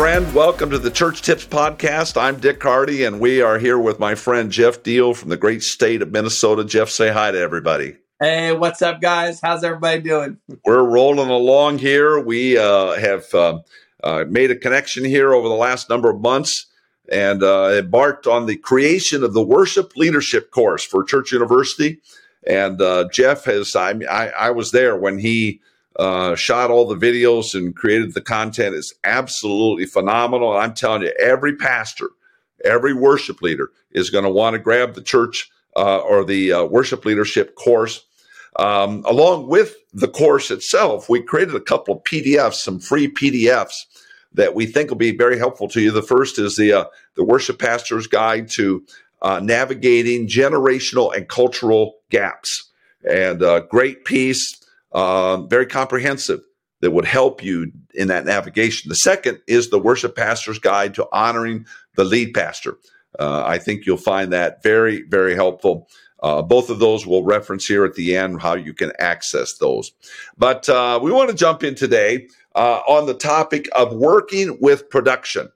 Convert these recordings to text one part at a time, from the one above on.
friend. Welcome to the Church Tips Podcast. I'm Dick Hardy, and we are here with my friend Jeff Deal from the great state of Minnesota. Jeff, say hi to everybody. Hey, what's up, guys? How's everybody doing? We're rolling along here. We uh, have uh, uh, made a connection here over the last number of months and uh, embarked on the creation of the worship leadership course for Church University. And uh, Jeff has, I, I, I was there when he uh, shot all the videos and created the content is absolutely phenomenal. And I'm telling you, every pastor, every worship leader is going to want to grab the church uh, or the uh, worship leadership course. Um, along with the course itself, we created a couple of PDFs, some free PDFs that we think will be very helpful to you. The first is the uh, the worship pastor's guide to uh, navigating generational and cultural gaps, and great piece um, very comprehensive that would help you in that navigation. The second is the worship pastor's guide to honoring the lead pastor. Uh, I think you'll find that very, very helpful. Uh, both of those we'll reference here at the end how you can access those. But uh, we want to jump in today uh, on the topic of working with production.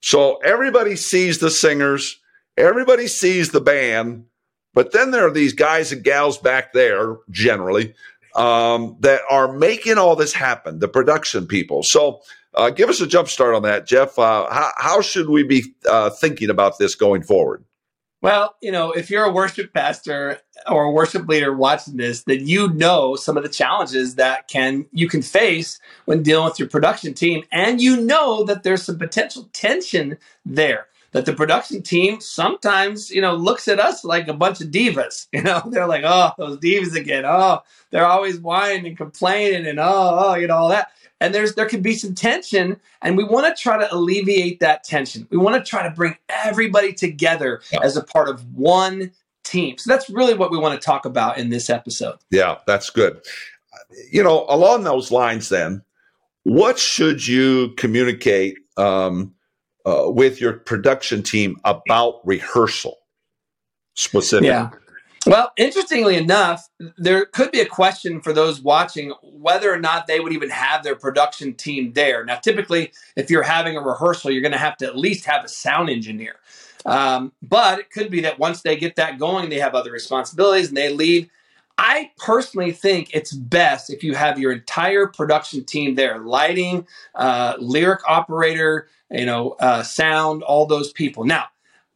So everybody sees the singers, everybody sees the band, but then there are these guys and gals back there, generally, um, that are making all this happen, the production people. So uh, give us a jump start on that, Jeff. Uh, how, how, should we be uh, thinking about this going forward? Well, you know, if you're a worship pastor or a worship leader watching this, then you know some of the challenges that can you can face when dealing with your production team, and you know that there's some potential tension there that the production team sometimes, you know, looks at us like a bunch of divas. You know, they're like, oh, those divas again. Oh, they're always whining and complaining and oh, oh, you know, all that. And there's there can be some tension, and we want to try to alleviate that tension. We want to try to bring everybody together yeah. as a part of one team. So that's really what we want to talk about in this episode. Yeah, that's good. You know, along those lines, then, what should you communicate um, uh, with your production team about rehearsal specifically? Yeah. Well, interestingly enough, there could be a question for those watching whether or not they would even have their production team there. Now, typically, if you're having a rehearsal, you're going to have to at least have a sound engineer. Um, but it could be that once they get that going, they have other responsibilities and they leave. I personally think it's best if you have your entire production team there lighting, uh, lyric operator, you know, uh, sound, all those people. Now,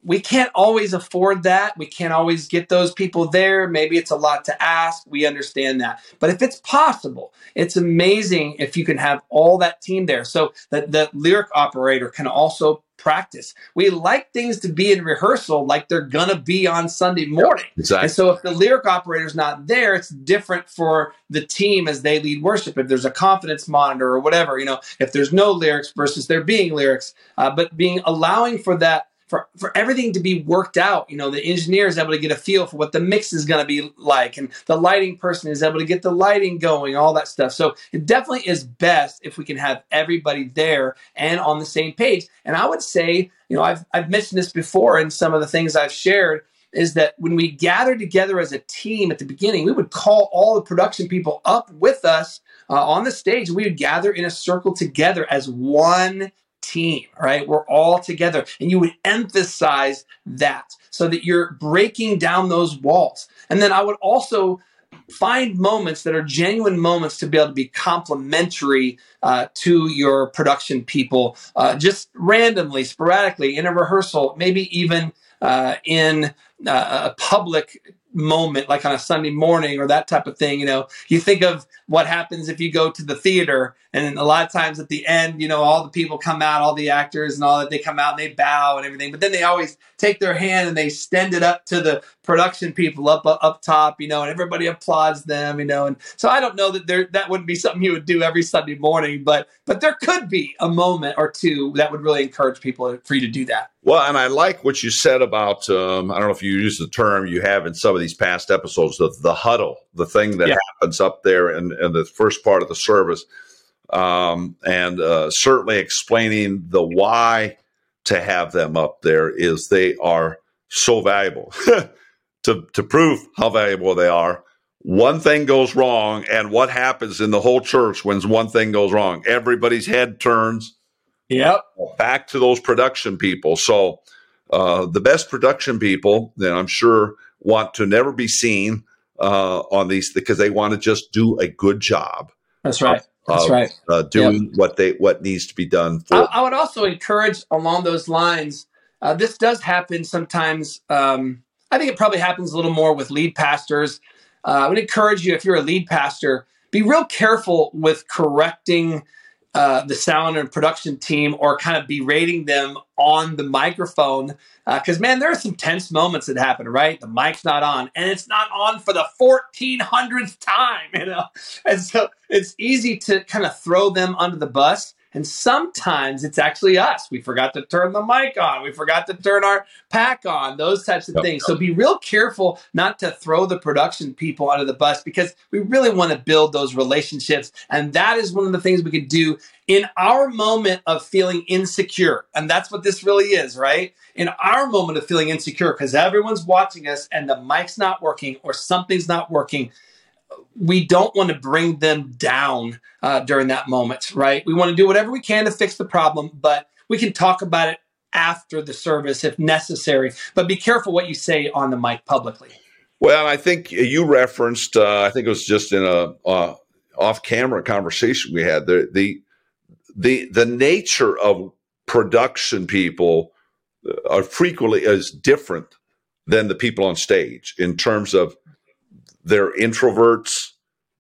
we can't always afford that. We can't always get those people there. Maybe it's a lot to ask. We understand that. But if it's possible, it's amazing if you can have all that team there. So that the lyric operator can also practice. We like things to be in rehearsal like they're gonna be on Sunday morning. Exactly. And so if the lyric operator's not there, it's different for the team as they lead worship. If there's a confidence monitor or whatever, you know, if there's no lyrics versus there being lyrics, uh, but being allowing for that for, for everything to be worked out. You know, the engineer is able to get a feel for what the mix is going to be like, and the lighting person is able to get the lighting going, all that stuff. So it definitely is best if we can have everybody there and on the same page. And I would say, you know, I've, I've mentioned this before in some of the things I've shared is that when we gather together as a team at the beginning, we would call all the production people up with us uh, on the stage. We would gather in a circle together as one team, right? We're all together. And you would emphasize that so that you're breaking down those walls. And then I would also find moments that are genuine moments to be able to be complimentary uh, to your production people, uh, just randomly, sporadically in a rehearsal, maybe even uh, in uh, a public moment like on a Sunday morning or that type of thing. You know, you think of what happens if you go to the theater and a lot of times at the end, you know, all the people come out, all the actors and all that, they come out and they bow and everything. But then they always take their hand and they extend it up to the production people up up top, you know, and everybody applauds them, you know. And so I don't know that there that wouldn't be something you would do every Sunday morning, but but there could be a moment or two that would really encourage people for you to do that. Well, and I like what you said about um, I don't know if you use the term you have in some of these past episodes, the, the huddle, the thing that yeah. happens up there in, in the first part of the service um, and uh, certainly explaining the why to have them up there is they are so valuable. to to prove how valuable they are, one thing goes wrong, and what happens in the whole church when one thing goes wrong? Everybody's head turns. Yep. Back to those production people. So uh, the best production people, then I'm sure, want to never be seen uh, on these because they want to just do a good job. That's right. That's of, right. Uh, doing yep. what they what needs to be done. For- I, I would also encourage along those lines. Uh, this does happen sometimes. Um, I think it probably happens a little more with lead pastors. Uh, I would encourage you if you're a lead pastor, be real careful with correcting uh, the sound and production team or kind of berating them on the microphone. Because, uh, man, there are some tense moments that happen, right? The mic's not on, and it's not on for the 1400th time, you know? And so it's easy to kind of throw them under the bus. And sometimes it's actually us. We forgot to turn the mic on. We forgot to turn our pack on, those types of yep. things. So be real careful not to throw the production people under the bus because we really want to build those relationships. And that is one of the things we could do in our moment of feeling insecure. And that's what this really is, right? In our moment of feeling insecure because everyone's watching us and the mic's not working or something's not working we don't want to bring them down uh, during that moment, right? We want to do whatever we can to fix the problem, but we can talk about it after the service if necessary. But be careful what you say on the mic publicly. Well, I think you referenced. Uh, I think it was just in a uh, off-camera conversation we had. The the the the nature of production people are frequently is different than the people on stage in terms of they're introverts,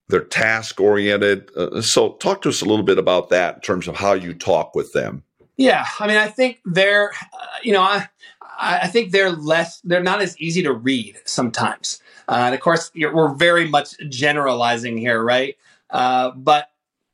they're task oriented. Uh, so, talk to us a little bit about that in terms of how you talk with them. Yeah, I mean, I think they're, uh, you know, I, I think they're less, they're not as easy to read sometimes. Uh, and of course, we're very much generalizing here, right? Uh, but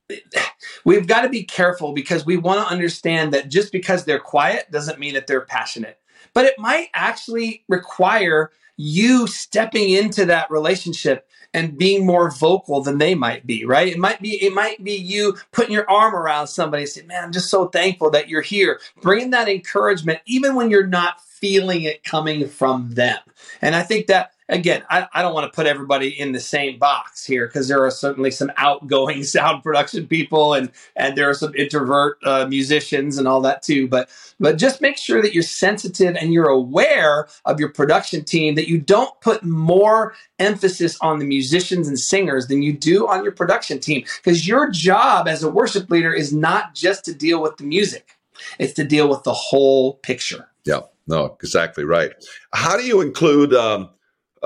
we've got to be careful because we want to understand that just because they're quiet doesn't mean that they're passionate. But it might actually require you stepping into that relationship and being more vocal than they might be, right? It might be it might be you putting your arm around somebody and saying, "Man, I'm just so thankful that you're here." Bringing that encouragement even when you're not feeling it coming from them. And I think that again, I, I don't want to put everybody in the same box here because there are certainly some outgoing sound production people and and there are some introvert uh, musicians and all that too. But but just make sure that you're sensitive and you're aware of your production team that you don't put more emphasis on the musicians and singers than you do on your production team because your job as a worship leader is not just to deal with the music; it's to deal with the whole picture. Yeah. No, exactly right. How do you include um,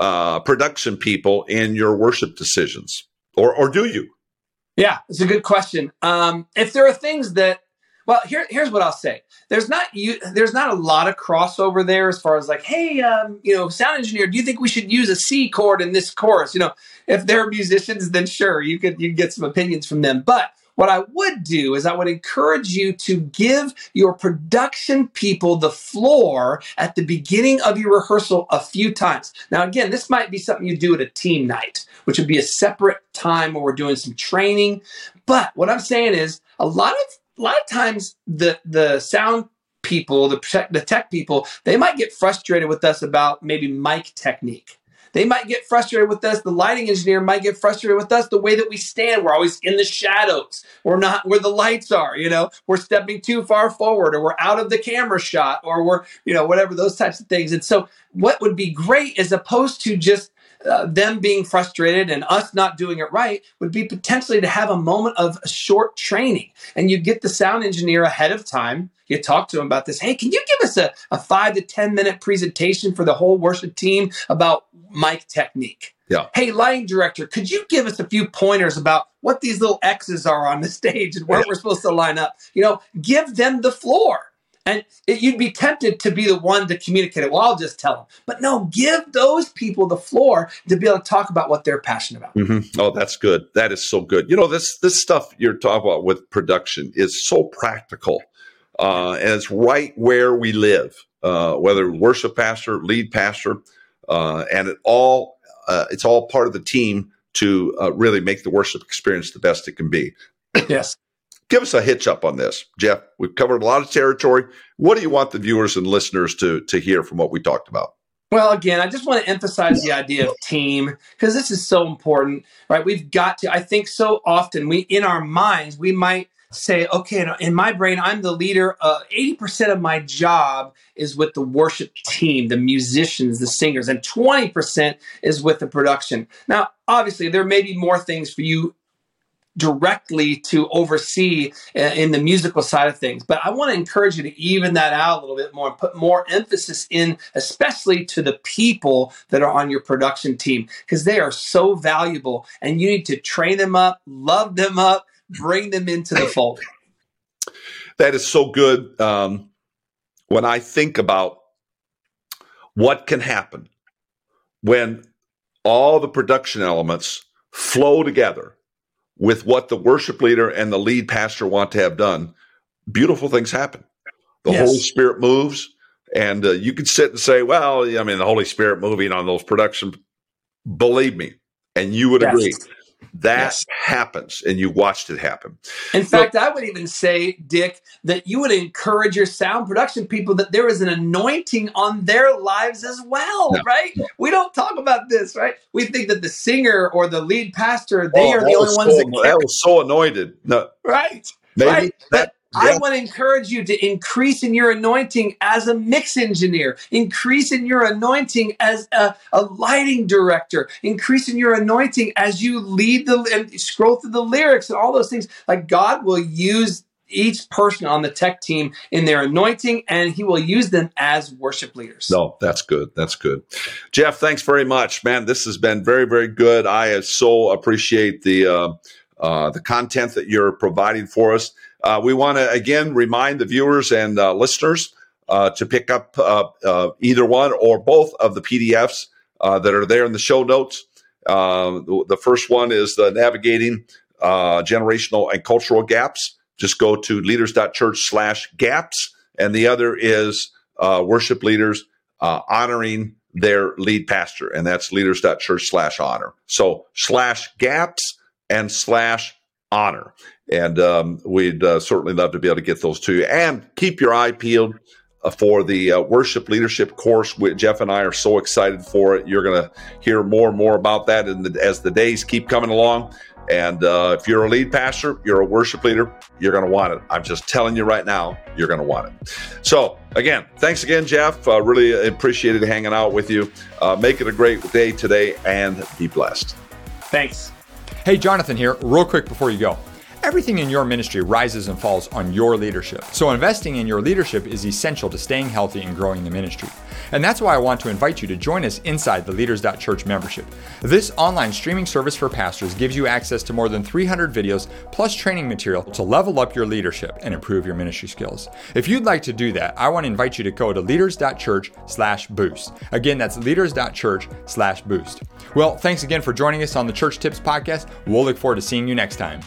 uh, production people in your worship decisions, or or do you? Yeah, it's a good question. Um, if there are things that, well, here here's what I'll say. There's not you. There's not a lot of crossover there as far as like, hey, um, you know, sound engineer, do you think we should use a C chord in this chorus? You know, if they're musicians, then sure, you could you get some opinions from them, but what I would do is I would encourage you to give your production people the floor at the beginning of your rehearsal a few times. Now, again, this might be something you do at a team night, which would be a separate time where we're doing some training. But what I'm saying is a lot of a lot of times the the sound people, the the tech people, they might get frustrated with us about maybe mic technique. They might get frustrated with us. The lighting engineer might get frustrated with us. The way that we stand, we're always in the shadows. We're not where the lights are. You know, we're stepping too far forward, or we're out of the camera shot, or we're you know whatever those types of things. And so, what would be great, as opposed to just uh, them being frustrated and us not doing it right would be potentially to have a moment of a short training. And you get the sound engineer ahead of time. You talk to him about this. Hey, can you give us a, a five to 10 minute presentation for the whole worship team about mic technique? Yeah. Hey, lighting director, could you give us a few pointers about what these little X's are on the stage and where yeah. we're supposed to line up? You know, give them the floor. And it, you'd be tempted to be the one to communicate it. Well, I'll just tell them. But no, give those people the floor to be able to talk about what they're passionate about. Mm-hmm. Oh, that's good. That is so good. You know, this this stuff you're talking about with production is so practical, uh, and it's right where we live. Uh, whether worship pastor, lead pastor, uh, and it all uh, it's all part of the team to uh, really make the worship experience the best it can be. yes give us a hitch up on this, Jeff. We've covered a lot of territory. What do you want the viewers and listeners to to hear from what we talked about? Well, again, I just want to emphasize the idea of team because this is so important, right? We've got to. I think so often we, in our minds, we might say, okay, in my brain, I'm the leader. Uh, 80% of my job is with the worship team, the musicians, the singers, and 20% is with the production. Now, obviously, there may be more things for you directly to oversee uh, in the musical side of things. But I want to encourage you to even that out a little bit more and put more emphasis in, especially to the people that are on your production team, because they are so valuable and you need to train them up, love them up, bring them into the fold. That is so good. Um, when I think about what can happen when all the production elements flow together with what the worship leader and the lead pastor want to have done, beautiful things happen. The yes. Holy Spirit moves, and uh, you can sit and say, "Well, I mean, the Holy Spirit moving on those production." Believe me, and you would yes. agree that yes. happens, and you watched it happen. In fact, I would even say, Dick, that you would encourage your sound production people that there is an anointing on their lives as well, no, right? No. We don't talk about this, right? We think that the singer or the lead pastor, they oh, are the only ones that, that was so anointed. No, right? Maybe right? that I want to encourage you to increase in your anointing as a mix engineer, increase in your anointing as a, a lighting director, increase in your anointing as you lead the and scroll through the lyrics and all those things. Like God will use each person on the tech team in their anointing and he will use them as worship leaders. No, that's good. That's good. Jeff, thanks very much, man. This has been very, very good. I so appreciate the, uh, uh, the content that you're providing for us. Uh, we want to again remind the viewers and uh, listeners uh, to pick up uh, uh, either one or both of the PDFs that are there in the show notes. The, the, first one is the navigating generational and cultural gaps. Just go to leaders.church slash gaps. And the other is worship leaders honoring their lead pastor. And that's leaders.church slash honor. So slash gaps and slash honor. And um, we'd uh, certainly love to be able to get those to you. And keep your eye peeled uh, for the uh, worship leadership course. We, Jeff and I are so excited for it. You're going to hear more and more about that the, as the days keep coming along. And uh, if you're a lead pastor, you're a worship leader, you're going to want it. I'm just telling you right now, you're going to want it. So, again, thanks again, Jeff. Uh, really appreciated hanging out with you. Uh, make it a great day today and be blessed. Thanks. Hey, Jonathan here, real quick before you go. Everything in your ministry rises and falls on your leadership. So, investing in your leadership is essential to staying healthy and growing the ministry. And that's why I want to invite you to join us inside the Leaders.Church membership. This online streaming service for pastors gives you access to more than 300 videos plus training material to level up your leadership and improve your ministry skills. If you'd like to do that, I want to invite you to go to leaders.church/boost. Again, that's leaders.church/boost. Well, thanks again for joining us on the Church Tips podcast. We'll look forward to seeing you next time.